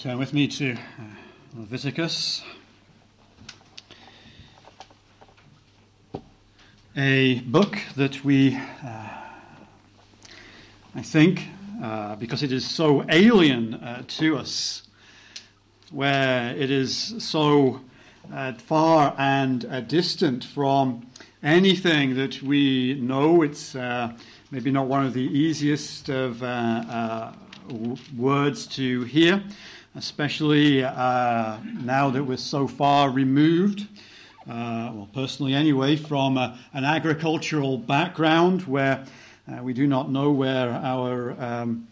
Turn with me to uh, Leviticus. A book that we, uh, I think, uh, because it is so alien uh, to us, where it is so uh, far and uh, distant from anything that we know. It's maybe not one of the easiest of words to hear especially uh, now that we're so far removed, uh, well, personally anyway, from uh, an agricultural background where uh, we do not know where our, um,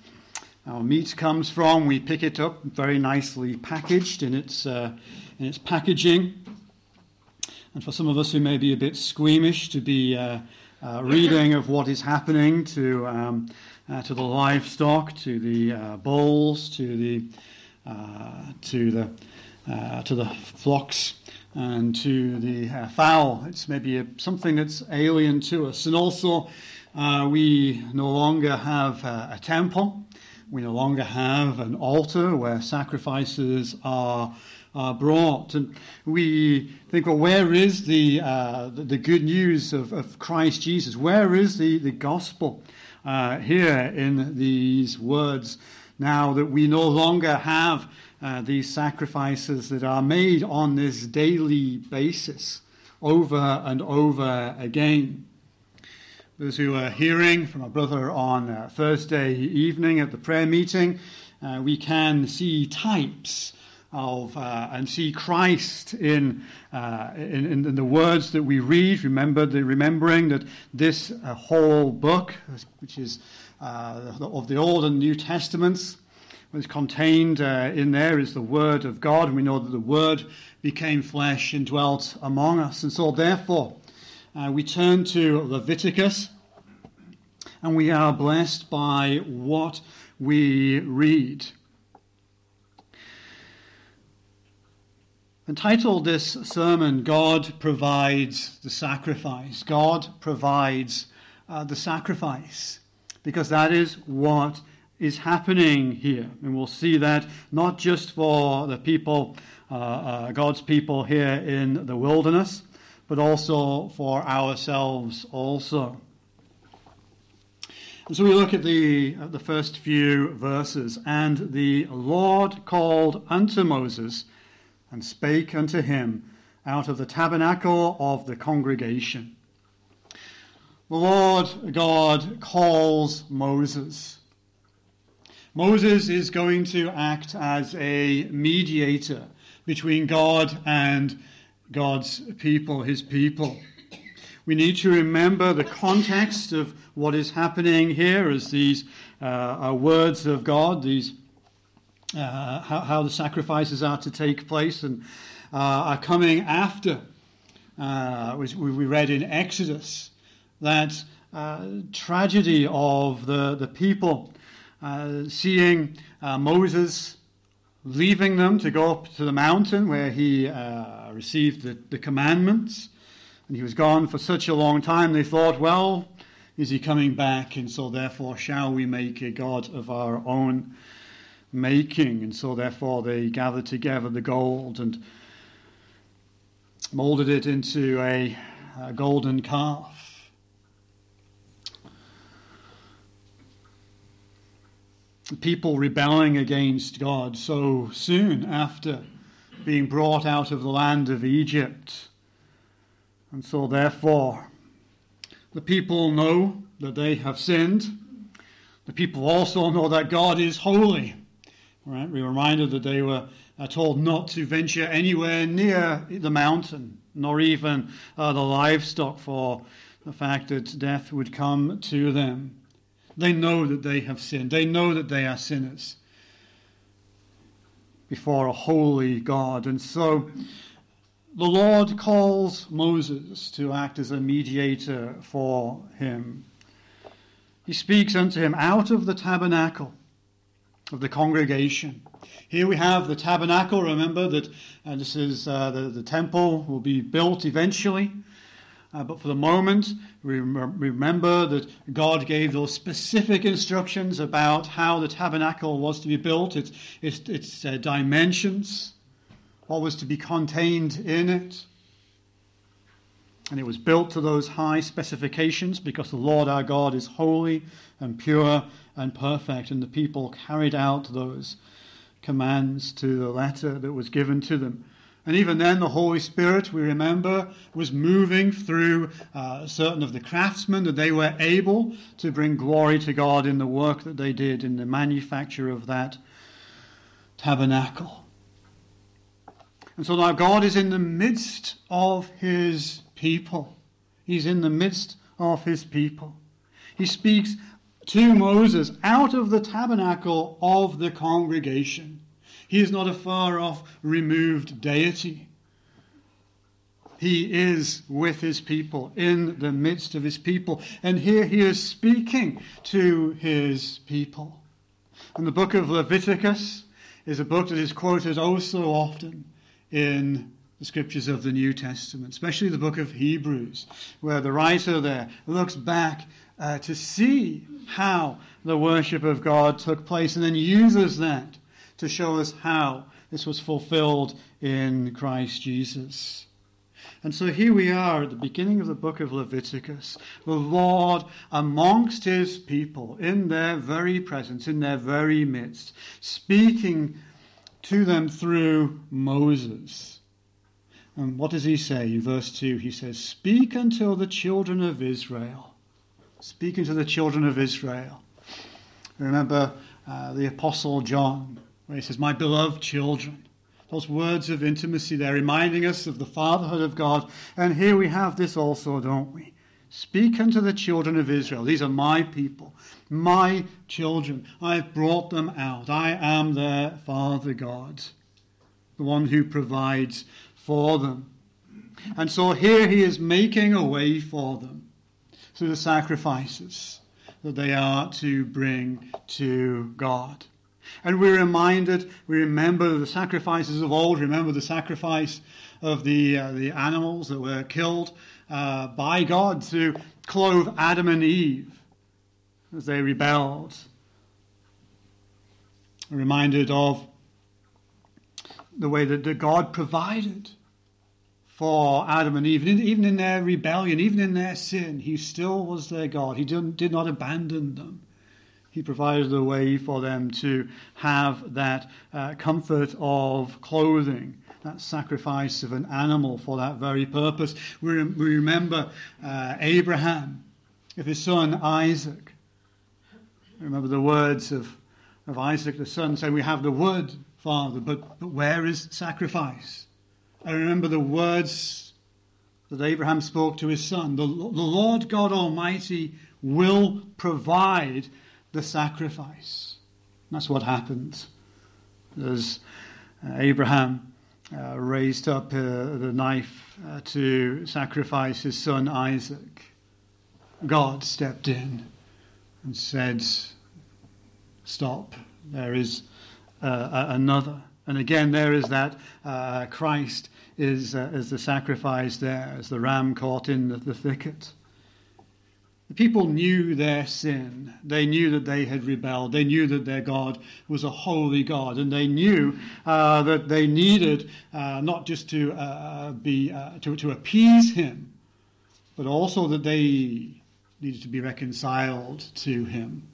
our meat comes from. We pick it up very nicely packaged in its, uh, in its packaging. And for some of us who may be a bit squeamish to be reading of what is happening to, um, to the livestock, to the bulls, to the to the uh, to the flocks and to the uh, fowl. It's maybe a, something that's alien to us. And also, uh, we no longer have uh, a temple. We no longer have an altar where sacrifices are, are brought. And we think, well, where is the, uh, the, the, good news of, of Christ Jesus? Where is the, the gospel here in these words? Now that we no longer have uh, these sacrifices that are made on this daily basis over and over again. Those who are hearing from a brother on uh, Thursday evening at the prayer meeting, uh, we can see types of uh, and see Christ in, uh, in, in, the words that we read. Remember the remembering that this uh, whole book, which is uh, of the Old and New Testaments. What's contained uh, in there is the Word of God, and we know that the Word became flesh and dwelt among us. And so, therefore, uh, we turn to Leviticus, and we are blessed by what we read. Entitled this sermon, God Provides the Sacrifice. God provides uh, the sacrifice because that is what is happening here. And we'll see that not just for the people, uh, uh, God's people here in the wilderness, but also for ourselves also. And so we look at the, at the first few verses. And the Lord called unto Moses and spake unto him out of the tabernacle of the congregation. The Lord God calls Moses. Moses is going to act as a mediator between God and God's people, his people. We need to remember the context of what is happening here as these uh, words of God, these uh, how, how, the sacrifices are to take place and uh, are coming after, uh, which we read in Exodus that uh, tragedy of the, the people uh, seeing uh, Moses leaving them to go up to the mountain where he uh, received the, the commandments. And he was gone for such a long time, they thought, well, is he coming back? And so, therefore, shall we make a God of our own making? And so, therefore, they gathered together the gold and molded it into a, a golden calf. People rebelling against God so soon after being brought out of the land of Egypt. And so, therefore, the people know that they have sinned. The people also know that God is holy. Right? We're reminded that they were uh, told not to venture anywhere near the mountain, nor even uh, the livestock, for the fact that death would come to them. They know that they have sinned. They know that they are sinners before a holy God. And so the Lord calls Moses to act as a mediator for him. He speaks unto him out of the tabernacle of the congregation. Here we have the tabernacle. Remember that uh, this is uh, the, the temple will be built eventually. Uh, but for the moment, remember that God gave those specific instructions about how the tabernacle was to be built, its, its, its uh, dimensions, what was to be contained in it. And it was built to those high specifications because the Lord our God is holy and pure and perfect, and the people carried out those commands to the letter that was given to them. And even then, the Holy Spirit, we remember, was moving through uh, certain of the craftsmen that they were able to bring glory to God in the work that they did in the manufacture of that tabernacle. And so now God is in the midst of his people. He's in the midst of his people. He speaks to Moses out of the tabernacle of the congregation. He is not a far off, removed deity. He is with his people, in the midst of his people. And here he is speaking to his people. And the book of Leviticus is a book that is quoted oh so often in the scriptures of the New Testament, especially the book of Hebrews, where the writer there looks back uh, to see how the worship of God took place and then uses that to show us how this was fulfilled in Christ Jesus. And so here we are at the beginning of the book of Leviticus. The Lord amongst his people, in their very presence, in their very midst, speaking to them through Moses. And what does he say in verse 2? He says, Speak until the children of Israel. Speaking to the children of Israel. Remember uh, the Apostle John where he says, My beloved children. Those words of intimacy there, reminding us of the fatherhood of God. And here we have this also, don't we? Speak unto the children of Israel. These are my people, my children. I've brought them out. I am their Father God, the one who provides for them. And so here he is making a way for them through the sacrifices that they are to bring to God. And we're reminded, we remember the sacrifices of old, remember the sacrifice of the, uh, the animals that were killed uh, by God to clothe Adam and Eve as they rebelled. Reminded of the way that, God provided for Adam and Eve. Even in their rebellion, even in their sin, He still was their God. He did not abandon them. He provided a way for them to have that uh, comfort of clothing, that sacrifice of an animal for that very purpose. We, we remember uh, Abraham with his son Isaac. Remember the words of, of Isaac the son saying, We have the wood, Father, but, but where is sacrifice? I remember the words that Abraham spoke to his son The, the Lord God Almighty will provide the sacrifice. That's what happened as uh, Abraham uh, raised up uh, the knife uh, to sacrifice his son Isaac. God stepped in and said, Stop, there is uh, another. And again, there is that uh, Christ is, is the sacrifice there, as the ram caught in the, the thicket. The people knew their sin. They knew that they had rebelled. They knew that their God was a holy God. And they knew uh, that they needed uh, not just to, uh, be, uh, to, to appease him, but also that they needed to be reconciled to him.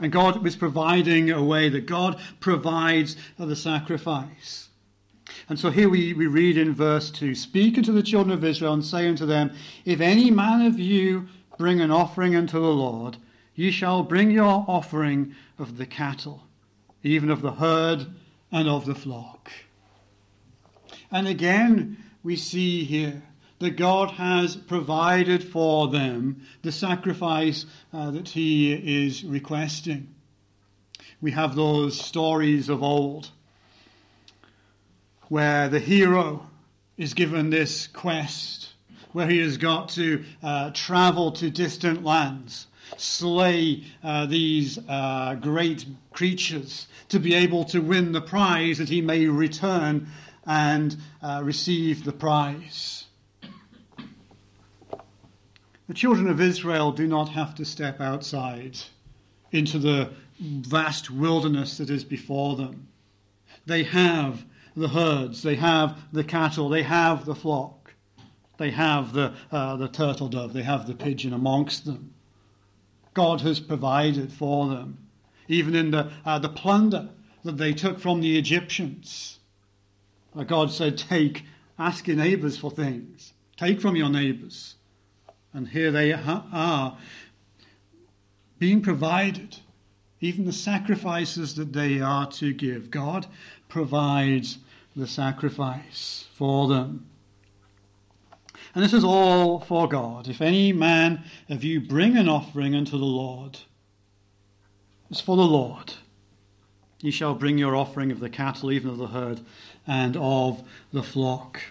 And God was providing a way that God provides the sacrifice. And so here we, we read in verse 2 Speak unto the children of Israel and say unto them, If any man of you bring an offering unto the Lord, ye shall bring your offering of the cattle, even of the herd and of the flock. And again, we see here that God has provided for them the sacrifice uh, that He is requesting. We have those stories of old where the hero is given this quest where he has got to uh, travel to distant lands, slay uh, these uh, great creatures to be able to win the prize that he may return and uh, receive the prize. The children of Israel do not have to step outside into the vast wilderness that is before them. They have the herds, they have the cattle, they have the flock, they have the, uh, the turtle dove, they have the pigeon amongst them. God has provided for them, even in the, uh, the plunder that they took from the Egyptians. Uh, God said, Take, ask your neighbors for things, take from your neighbors. And here they are being provided, even the sacrifices that they are to give. God provides the sacrifice for them. And this is all for God. If any man of you bring an offering unto the Lord, it's for the Lord. Ye shall bring your offering of the cattle, even of the herd, and of the flock.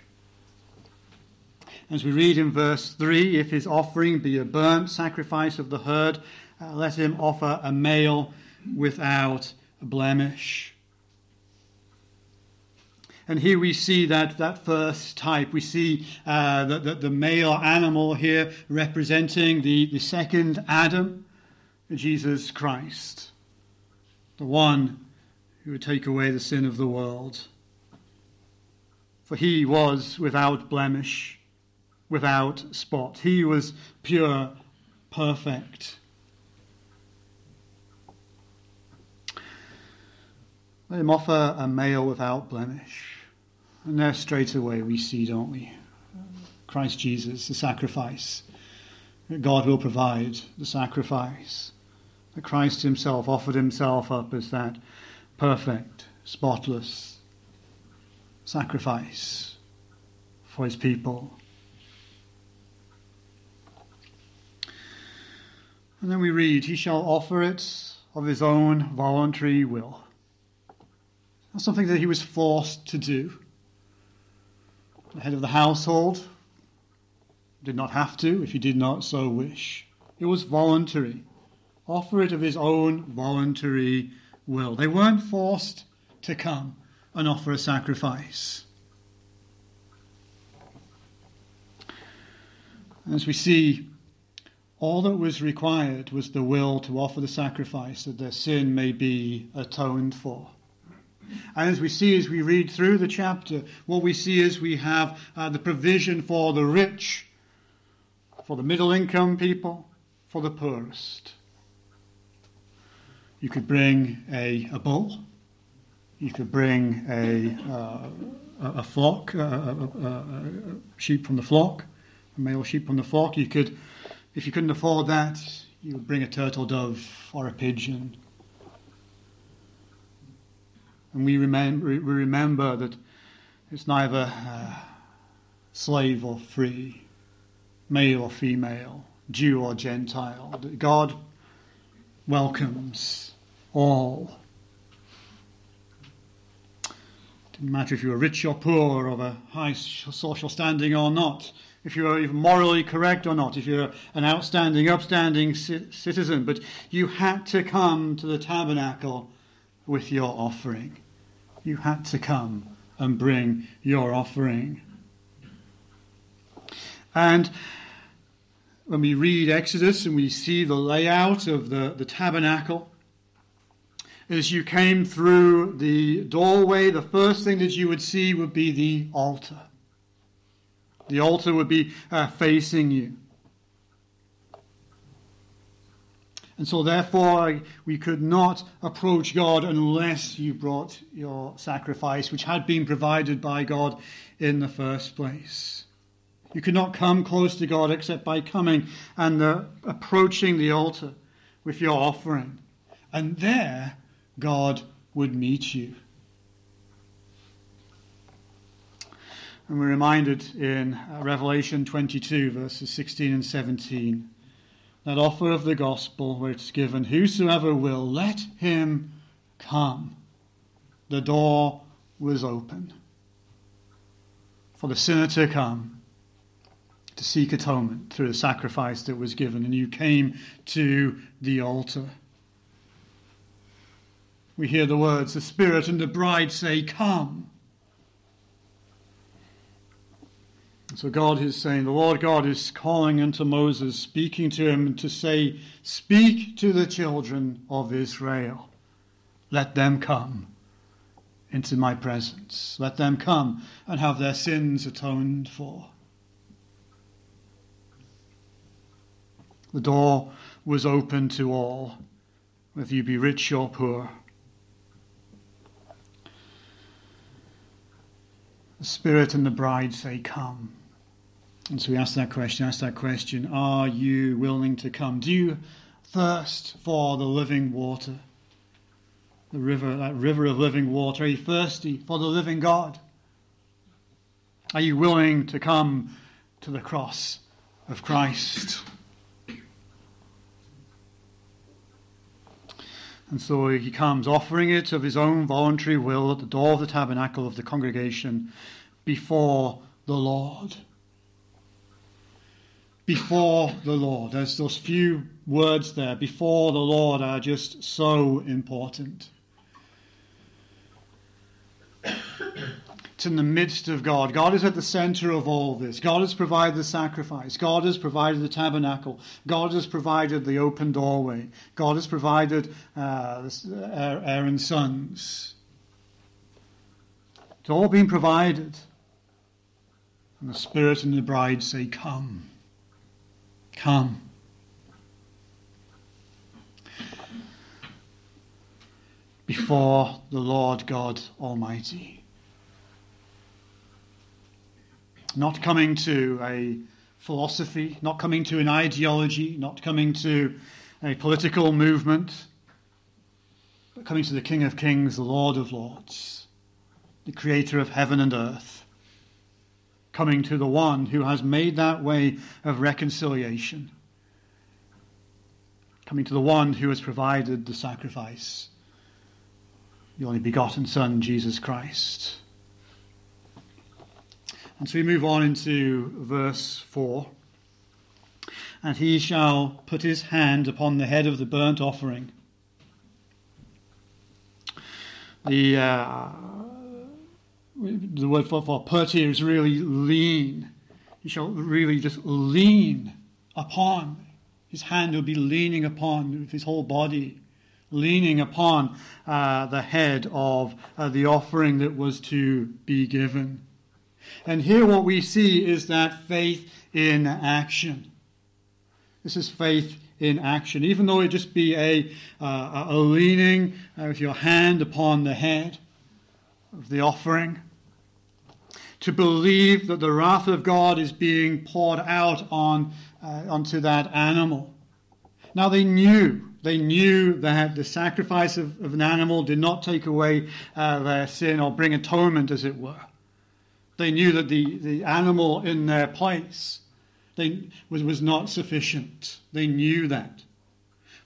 As we read in verse 3, if his offering be a burnt sacrifice of the herd, uh, let him offer a male without blemish. And here we see that, that first type. We see uh, the, the, the, male animal here representing the, the second Adam, Jesus Christ, the one who would take away the sin of the world. For he was without blemish, without spot. He was pure, perfect. Let him offer a male without blemish. And there straight away we see, don't we? Christ Jesus, the sacrifice. God will provide the sacrifice. That Christ himself offered himself up as that perfect, spotless sacrifice for his people. And then we read, He shall offer it of his own voluntary will. That's something that he was forced to do the head of the household did not have to if he did not so wish. It was voluntary. Offer it of his own voluntary will. They weren't forced to come and offer a sacrifice. As we see, all that was required was the will to offer the sacrifice that their sin may be atoned for. And as we see as we read through the chapter, what we see is we have uh, the provision for the rich, for the middle income people, for the poorest. You could bring a, a bull, you could bring a, uh, a, flock, a, a, sheep from the flock, a male sheep from the flock. You could, if you couldn't afford that, you would bring a turtle dove or a pigeon and we remember, we remember that it's neither uh, slave or free, male or female, Jew or Gentile. That God welcomes all. It didn't matter if you were rich or poor, of a high social standing or not, if you're even morally correct or not, if you're an outstanding, upstanding citizen, but you had to come to the tabernacle with your offering you had to come and bring your offering. And when we read Exodus and we see the layout of the, the tabernacle, as you came through the doorway, the first thing that you would see would be the altar. The altar would be uh, facing you. And so, therefore, we could not approach God unless you brought your sacrifice, which had been provided by God in the first place. You could not come close to God except by coming and uh, approaching the altar with your offering. And there, God would meet you. And we're reminded in uh, Revelation 22, verses 16 and 17 that offer of the gospel where it's given, Whosoever will, let him come. The door was open for the sinner to come to seek atonement through the sacrifice that was given, and you came to the altar. We hear the words, the Spirit and the bride say, Come. So God is saying, the Lord God is calling unto Moses, speaking to him to say, Speak to the children of Israel. Let them come into my presence. Let them come and have their sins atoned for. The door was open to all, whether you be rich or poor. The Spirit and the bride say, Come. And so we ask that question, ask that question, are you willing to come? Do you thirst for the living water? The river, that river of living water. Are you thirsty for the living God? Are you willing to come to the cross of Christ? And so he comes, offering it of his own voluntary will at the door of the tabernacle of the congregation before the Lord before the Lord. There's those few words there, before the Lord, are just so important. it's in the midst of God. God is at the center of all this. God has provided the sacrifice. God has provided the tabernacle. God has provided the open doorway. God has provided uh, Aaron's sons. It's all been provided. And the Spirit and the bride say, Come. Come. Before the Lord God Almighty. Not coming to a philosophy, not coming to an ideology, not coming to a political movement, but coming to the King of Kings, the Lord of Lords, the Creator of heaven and earth coming to the one who has made that way of reconciliation, coming to the one who has provided the sacrifice, the only begotten Son, Jesus Christ. And so we move on into verse 4. And he shall put his hand upon the head of the burnt offering. The uh, the word for, for put is really lean. He shall really just lean upon. His hand will be leaning upon his whole body, leaning upon uh, the head of uh, the offering that was to be given. And here what we see is that faith in action. This is faith in action. Even though it just be a, uh, a leaning uh, with your hand upon the head of the offering, to believe that the wrath of God is being poured out on, uh, onto that animal. Now they knew, they knew that the sacrifice of, of an animal did not take away uh, their sin or bring atonement, as it were. They knew that the, the animal in their place they, was, was not sufficient. They knew that.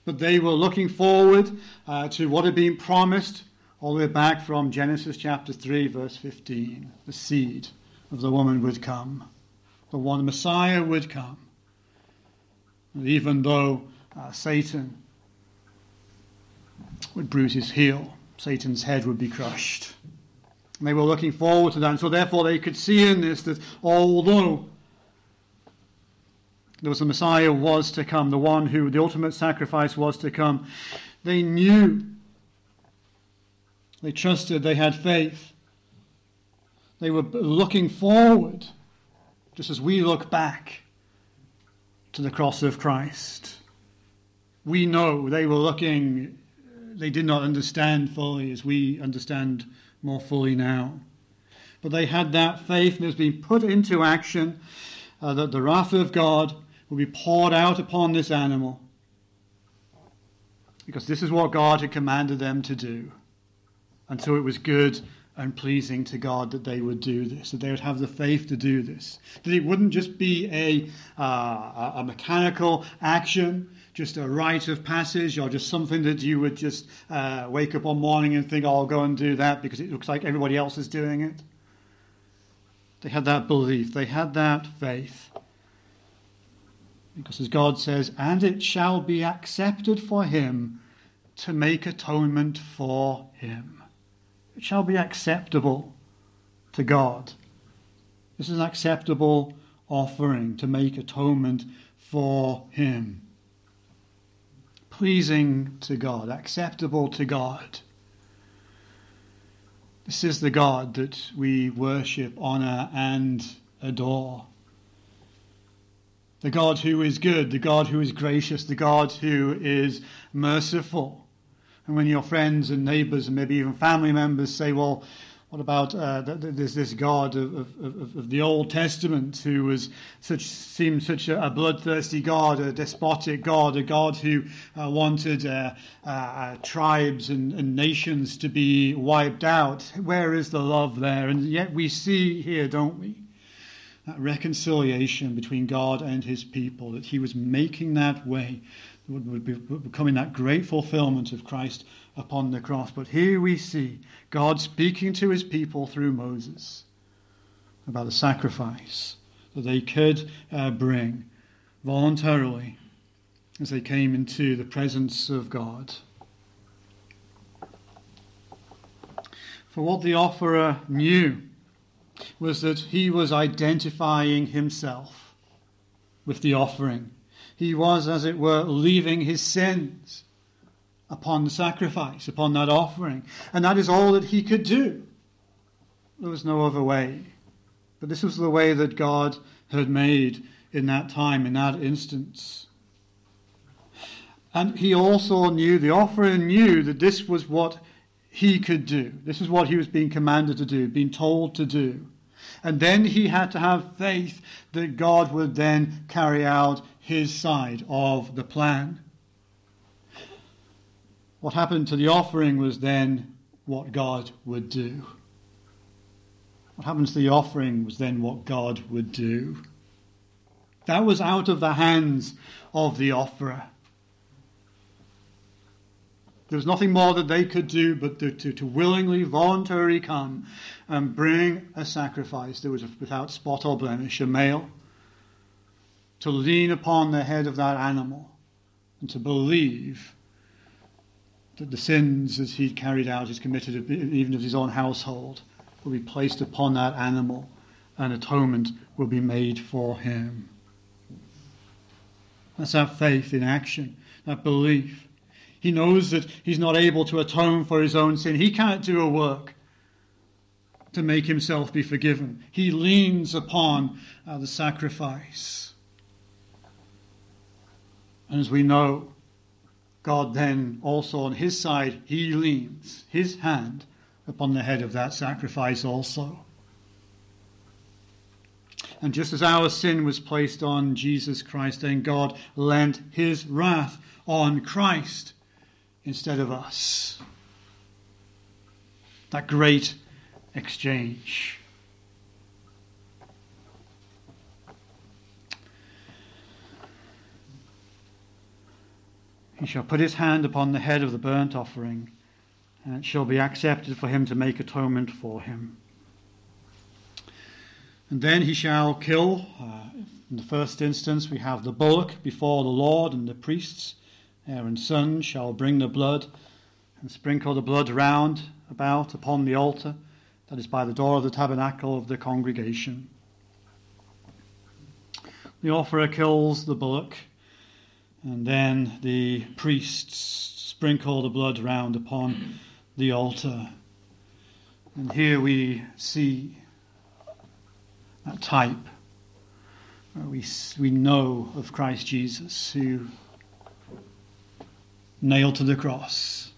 But they were looking forward uh, to what had been promised all the way back from Genesis chapter 3, verse 15. The seed of the woman would come, the one Messiah would come. And even though uh, Satan would bruise his heel, Satan's head would be crushed. And they were looking forward to that. And so, therefore, they could see in this that although there was a Messiah was to come, the one who the ultimate sacrifice was to come, they knew they trusted, they had faith. They were looking forward, just as we look back to the cross of Christ. We know they were looking, they did not understand fully as we understand more fully now. But they had that faith and it was being put into action uh, that the wrath of God would be poured out upon this animal. Because this is what God had commanded them to do. And so it was good and pleasing to God that they would do this, that they would have the faith to do this, that it wouldn't just be a, uh, a mechanical action, just a rite of passage, or just something that you would just uh, wake up one morning and think, oh, I'll go and do that because it looks like everybody else is doing it. They had that belief, they had that faith. Because as God says, and it shall be accepted for him to make atonement for him. It shall be acceptable to God. This is an acceptable offering to make atonement for him. Pleasing to God, acceptable to God. This is the God that we worship, honour, and adore. The God who is good, the God who is gracious, the God who is merciful. And when your friends and neighbours and maybe even family members say, well, what about uh, there's this God of, of, of, the Old Testament who was such seemed such a, a bloodthirsty God, a despotic God, a God who uh, wanted uh, uh, uh, tribes and, and, nations to be wiped out? Where is the love there? And yet we see here, don't we, that reconciliation between God and His people, that He was making that way would be becoming that great fulfillment of Christ upon the cross. But here we see God speaking to his people through Moses about the sacrifice that they could uh, bring voluntarily as they came into the presence of God. For what the offerer knew was that he was identifying himself with the offering he was, as it were, leaving his sins upon the sacrifice, upon that offering. And that is all that he could do. There was no other way. But this was the way that God had made in that time, in that instance. And he also knew, the offerer knew that this was what he could do. This is what he was being commanded to do, being told to do. And then he had to have faith that God would then carry out his side of the plan. What happened to the offering was then what God would do. What happened to the offering was then what God would do. That was out of the hands of the offerer. There was nothing more that they could do but to, to, to willingly, voluntarily come and bring a sacrifice that was without spot or blemish, a male to lean upon the head of that animal and to believe that the sins that he carried out, he's committed, even of his own household, will be placed upon that animal and atonement will be made for him. That's our faith in action, that belief. He knows that he's not able to atone for his own sin. He can't do a work to make himself be forgiven. He leans upon uh, the sacrifice. And as we know, God then also on his side, he leans his hand upon the head of that sacrifice also. And just as our sin was placed on Jesus Christ, then God leant his wrath on Christ instead of us. That great exchange. He shall put his hand upon the head of the burnt offering, and it shall be accepted for him to make atonement for him. And then he shall kill. Uh, in the first instance, we have the bullock before the Lord, and the priests, Aaron's son, shall bring the blood and sprinkle the blood round about upon the altar that is by the door of the tabernacle of the congregation. The offerer kills the bullock and then the priests sprinkle the blood round upon the altar. And here we see that type. Uh, we, we know of Christ Jesus who nailed to the cross,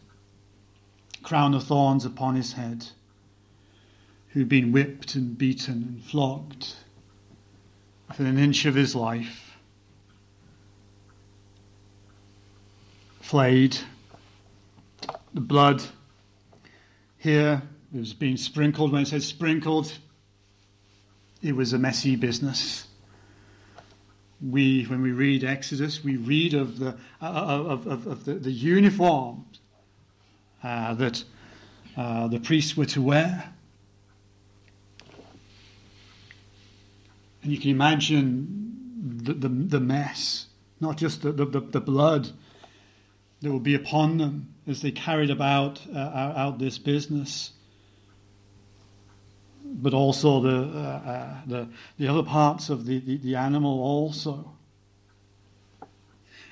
crown of thorns upon his head, who'd been whipped and beaten and flogged within an inch of his life flayed. The blood here was being sprinkled. When it says sprinkled, it was a messy business. We, when we read Exodus, we read of the, uh, of, of, of the, the uniform uh, that uh, the priests were to wear. And you can imagine the, the, the mess, not just the, the, the blood that will be upon them as they carried about uh, out this business. but also the, uh, uh, the, the other parts of the, the, the animal also.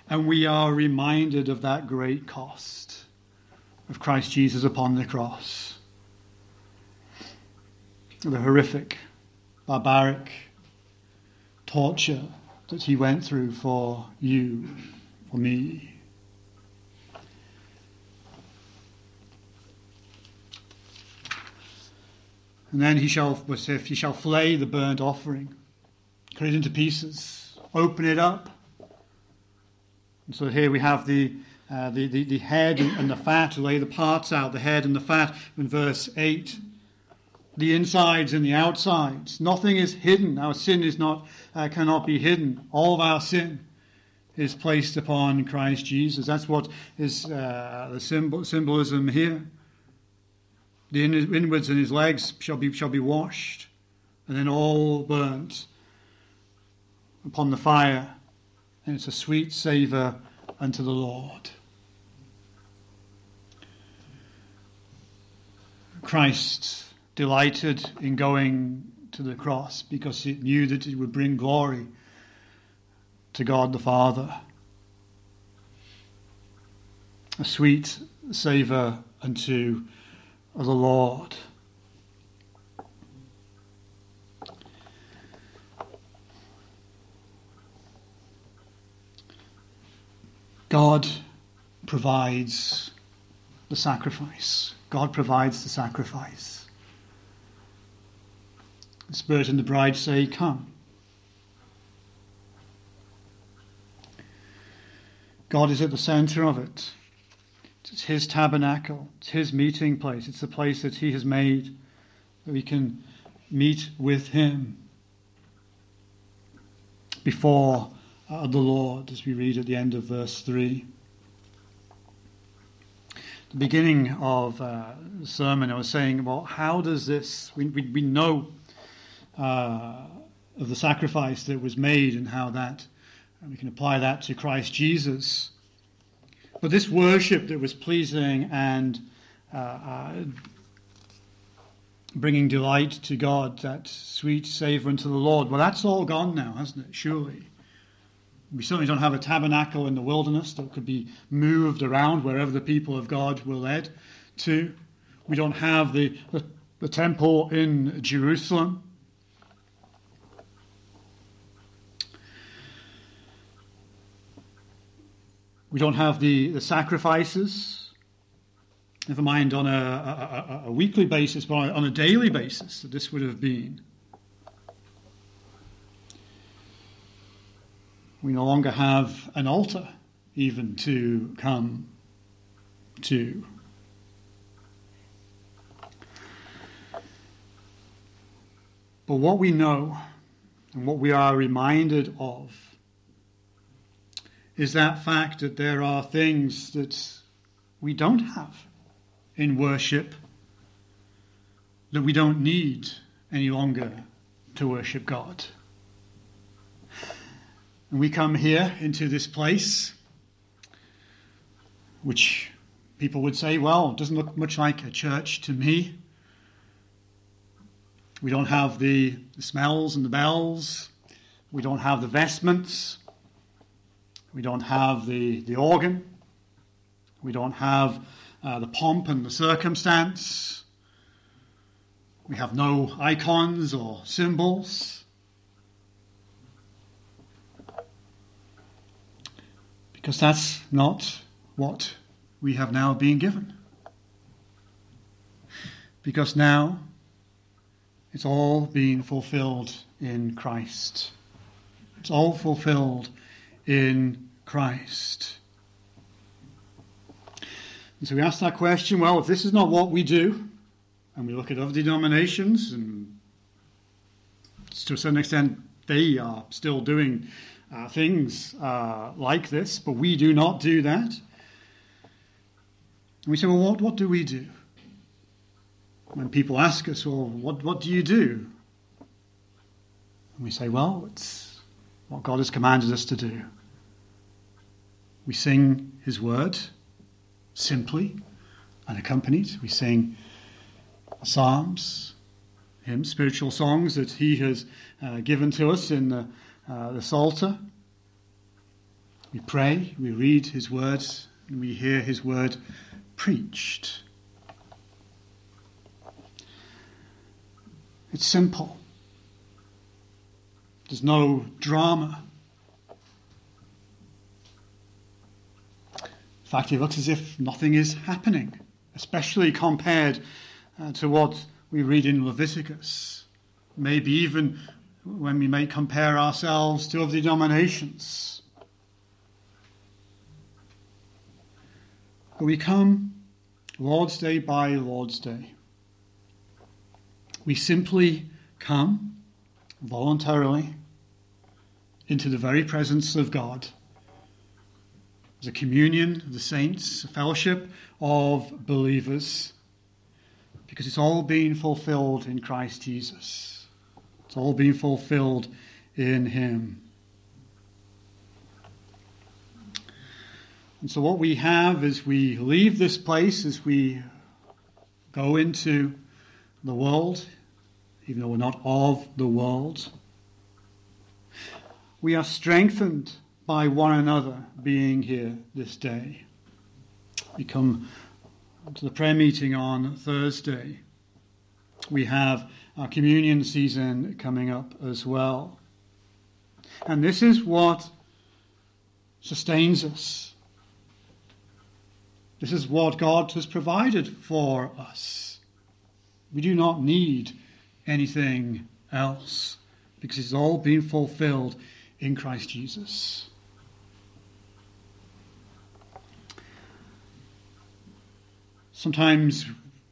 And we are reminded of that great cost of Christ Jesus upon the cross. The horrific, barbaric torture that he went through for you, for me. And then he shall, if he shall flay the burnt offering, cut it into pieces, open it up. And so here we have the, uh, the, the, the, head and the fat, lay the parts out, the head and the fat in verse 8. The insides and the outsides. Nothing is hidden. Our sin is not, uh, cannot be hidden. All of our sin is placed upon Christ Jesus. That's what is uh, the symbol, symbolism here. The inwards and his legs shall be, shall be washed, and then all burnt upon the fire, and it's a sweet savour unto the Lord. Christ delighted in going to the cross because he knew that it would bring glory to God the Father. A sweet savour unto of the Lord. God provides the sacrifice. God provides the sacrifice. The Spirit and the bride say, Come. God is at the center of it. It's His tabernacle, it's His meeting place, it's the place that He has made that we can meet with Him before uh, the Lord, as we read at the end of verse 3. The beginning of uh, the sermon, I was saying, well, how does this, we, we, we know uh, of the sacrifice that was made and how that, we can apply that to Christ Jesus. But this worship that was pleasing and uh, uh, bringing delight to God, that sweet savour unto the Lord, well, that's all gone now, hasn't it? Surely. We certainly don't have a tabernacle in the wilderness that could be moved around wherever the people of God were led to. We don't have the, the, the temple in Jerusalem. We don't have the, the sacrifices, never mind on a, a, a weekly basis, but on a daily basis that this would have been. We no longer have an altar even to come to. But what we know and what we are reminded of is that fact that there are things that we don't have in worship that we don't need any longer to worship God. And we come here into this place, which people would say, well, doesn't look much like a church to me. We don't have the, the smells and the bells. We don't have the vestments. We don't have the, the organ. We don't have uh, the pomp and the circumstance. We have no icons or symbols. Because that's not what we have now been given. Because now it's all been fulfilled in Christ. It's all fulfilled in Christ. And so we ask that question well, if this is not what we do, and we look at other denominations, and to a certain extent, they are still doing uh, things uh, like this, but we do not do that. And we say, well, what, what do we do? When people ask us, well, what, what do you do? And we say, well, it's what God has commanded us to do. We sing his word simply, and accompanied. We sing psalms, hymns, spiritual songs that He has uh, given to us in the, uh, the Psalter. We pray, we read His words, and we hear His word preached. It's simple. There's no drama. In fact, it looks as if nothing is happening, especially compared uh, to what we read in Leviticus. Maybe even when we may compare ourselves to other denominations. But we come Lord's Day by Lord's Day. We simply come voluntarily into the very presence of God. A communion of the saints, a fellowship of believers, because it's all being fulfilled in Christ Jesus. It's all being fulfilled in Him. And so, what we have as we leave this place, as we go into the world, even though we're not of the world, we are strengthened by one another being here this day. We come to the prayer meeting on Thursday. We have our communion season coming up as well. And this is what sustains us. This is what God has provided for us. We do not need anything else because it's all been fulfilled in Christ Jesus. Sometimes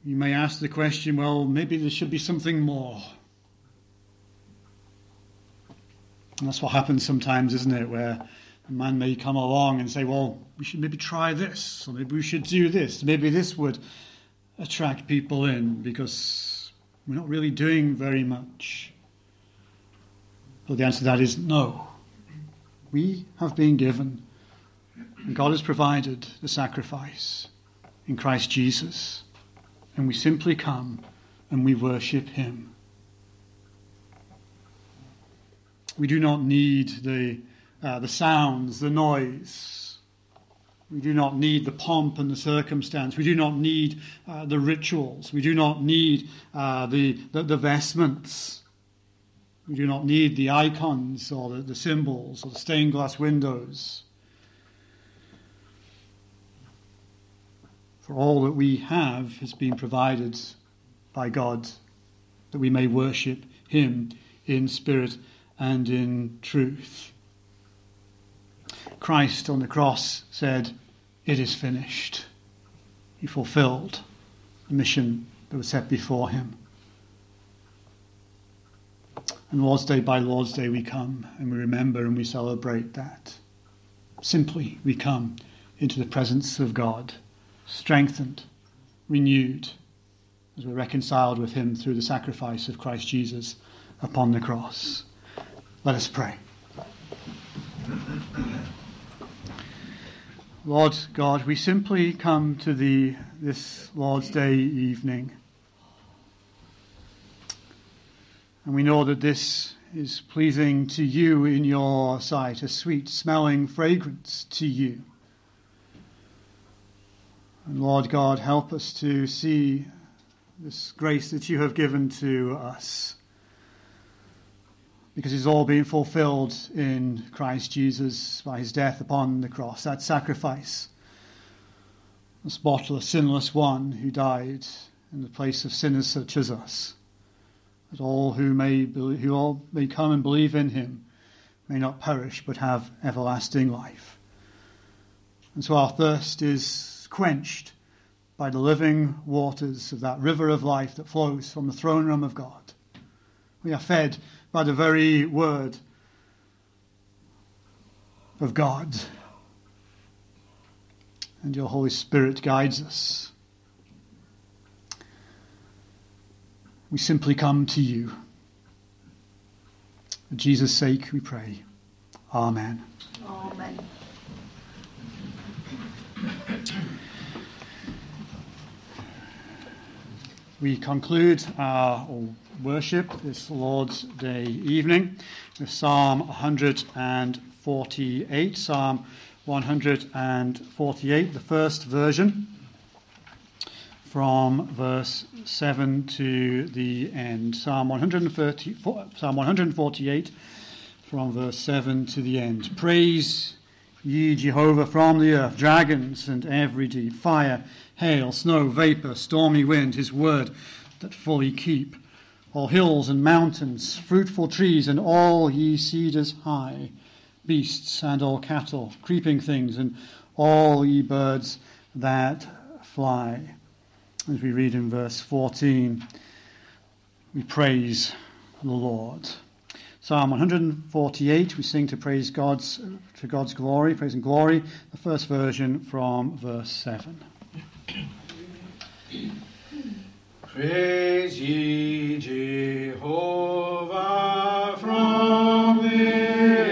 you may ask the question well, maybe there should be something more. And that's what happens sometimes, isn't it? Where a man may come along and say, well, we should maybe try this, or maybe we should do this. Maybe this would attract people in because we're not really doing very much. But the answer to that is no. We have been given, and God has provided the sacrifice in Christ Jesus. And we simply come and we worship Him. We do not need the, uh, the sounds, the noise. We do not need the pomp and the circumstance. We do not need uh, the rituals. We do not need uh, the, the, the vestments. We do not need the icons or the, the symbols or the stained glass windows. For all that we have has been provided by God, that we may worship Him in spirit and in truth. Christ on the cross said, It is finished. He fulfilled the mission that was set before him. And Lord's Day by Lord's Day, we come and we remember and we celebrate that. Simply, we come into the presence of God, strengthened, renewed, as we're reconciled with Him through the sacrifice of Christ Jesus upon the cross. Let us pray. Lord God, we simply come to Thee this Lord's Day evening And we know that this is pleasing to you in your sight, a sweet smelling fragrance to you. And Lord God, help us to see this grace that you have given to us. Because it's all been fulfilled in Christ Jesus by his death upon the cross, that sacrifice. The spotless, sinless one who died in the place of sinners such as us that all who may who all may come and believe in him may not perish but have everlasting life. And so our thirst is quenched by the living waters of that river of life that flows from the throne room of God. We are fed by the very word of God. And your Holy Spirit guides us We simply come to you. For Jesus' sake, we pray. Amen. Amen. We conclude our, worship this Lord's Day evening with Psalm 148. Psalm 148, the first version, from verse 7 to the end. Psalm 130, Psalm 148, from verse 7 to the end. Praise ye Jehovah from the earth, dragons and every deep, fire, hail, snow, vapor, stormy wind, his word that fully keep. All hills and mountains, fruitful trees, and all ye cedars high, beasts and all cattle, creeping things, and all ye birds that fly. As we read in verse 14, we praise the Lord. Psalm 148, we sing to praise God's to God's glory, praise and glory. The first version from verse 7. Praise ye Jehovah from the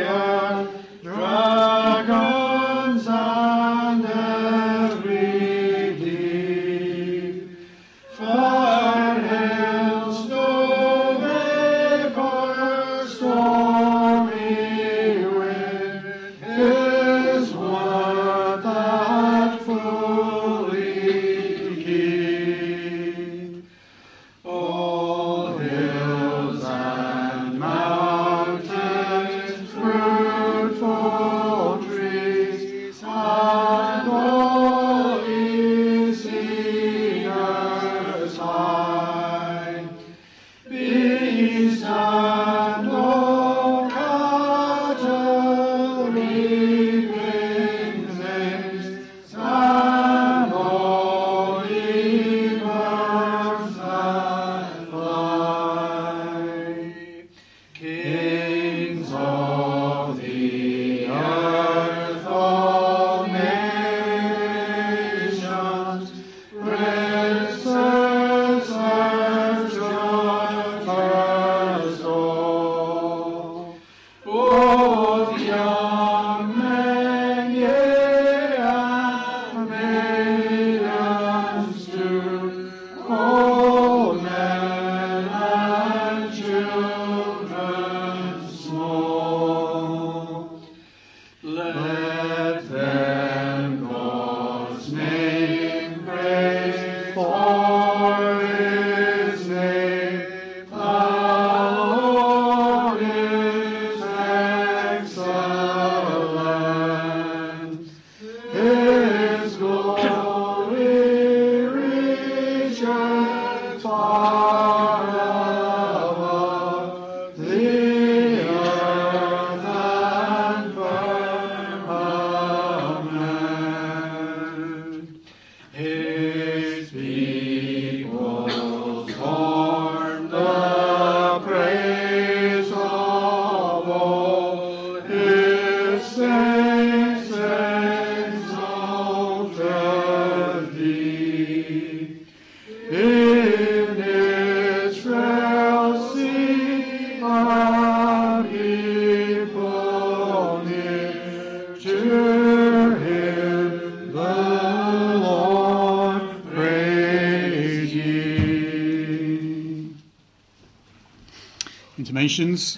Intimations.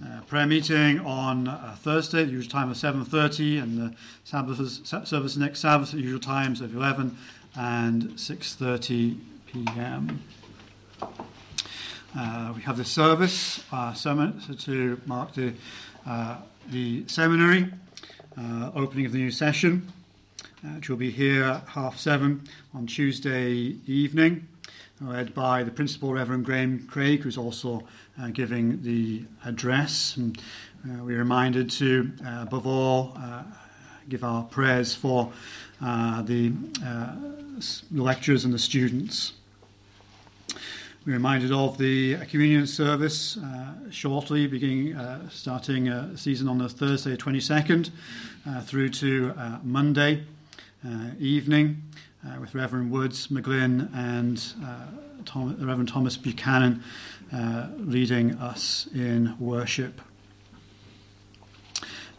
Uh, prayer meeting on uh, Thursday, the usual time of 7.30, and the Sabbath service next Sabbath at usual times of 11 and 6.30 p.m. Uh, we have the service uh, sermon to mark the, uh, the seminary, uh, opening of the new session, which will be here half seven on Tuesday evening, led by the Principal Reverend Graham Craig, who's also uh, giving the address. And, uh, we're reminded to, uh, above all, uh, give our prayers for uh, the, uh, the lecturers and the students. We're reminded of the communion service shortly, beginning starting a season on the Thursday, 22nd, uh, through to Monday evening, uh, with Reverend Woods, McGlynn, and uh, Tom, Reverend Thomas Buchanan uh, leading us in worship.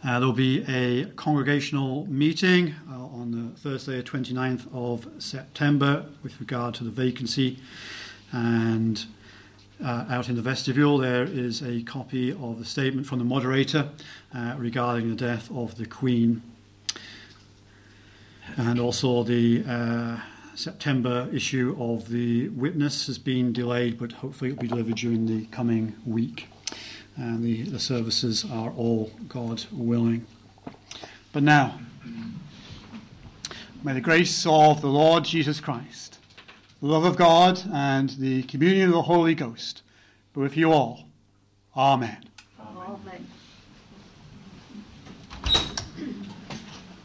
Uh, there will be a congregational meeting uh, on the Thursday, 29th of September, with regard to the vacancy. And uh, out in the vestibule, there is a copy of the statement from the moderator regarding the death of the Queen. And also the uh, September issue of the Witness has been delayed, but hopefully it will be delivered during the coming week. And the, the services are all God willing. But now, may the grace of the Lord Jesus Christ, the love of God, and the communion of the Holy Ghost be with you all. Amen. Amen.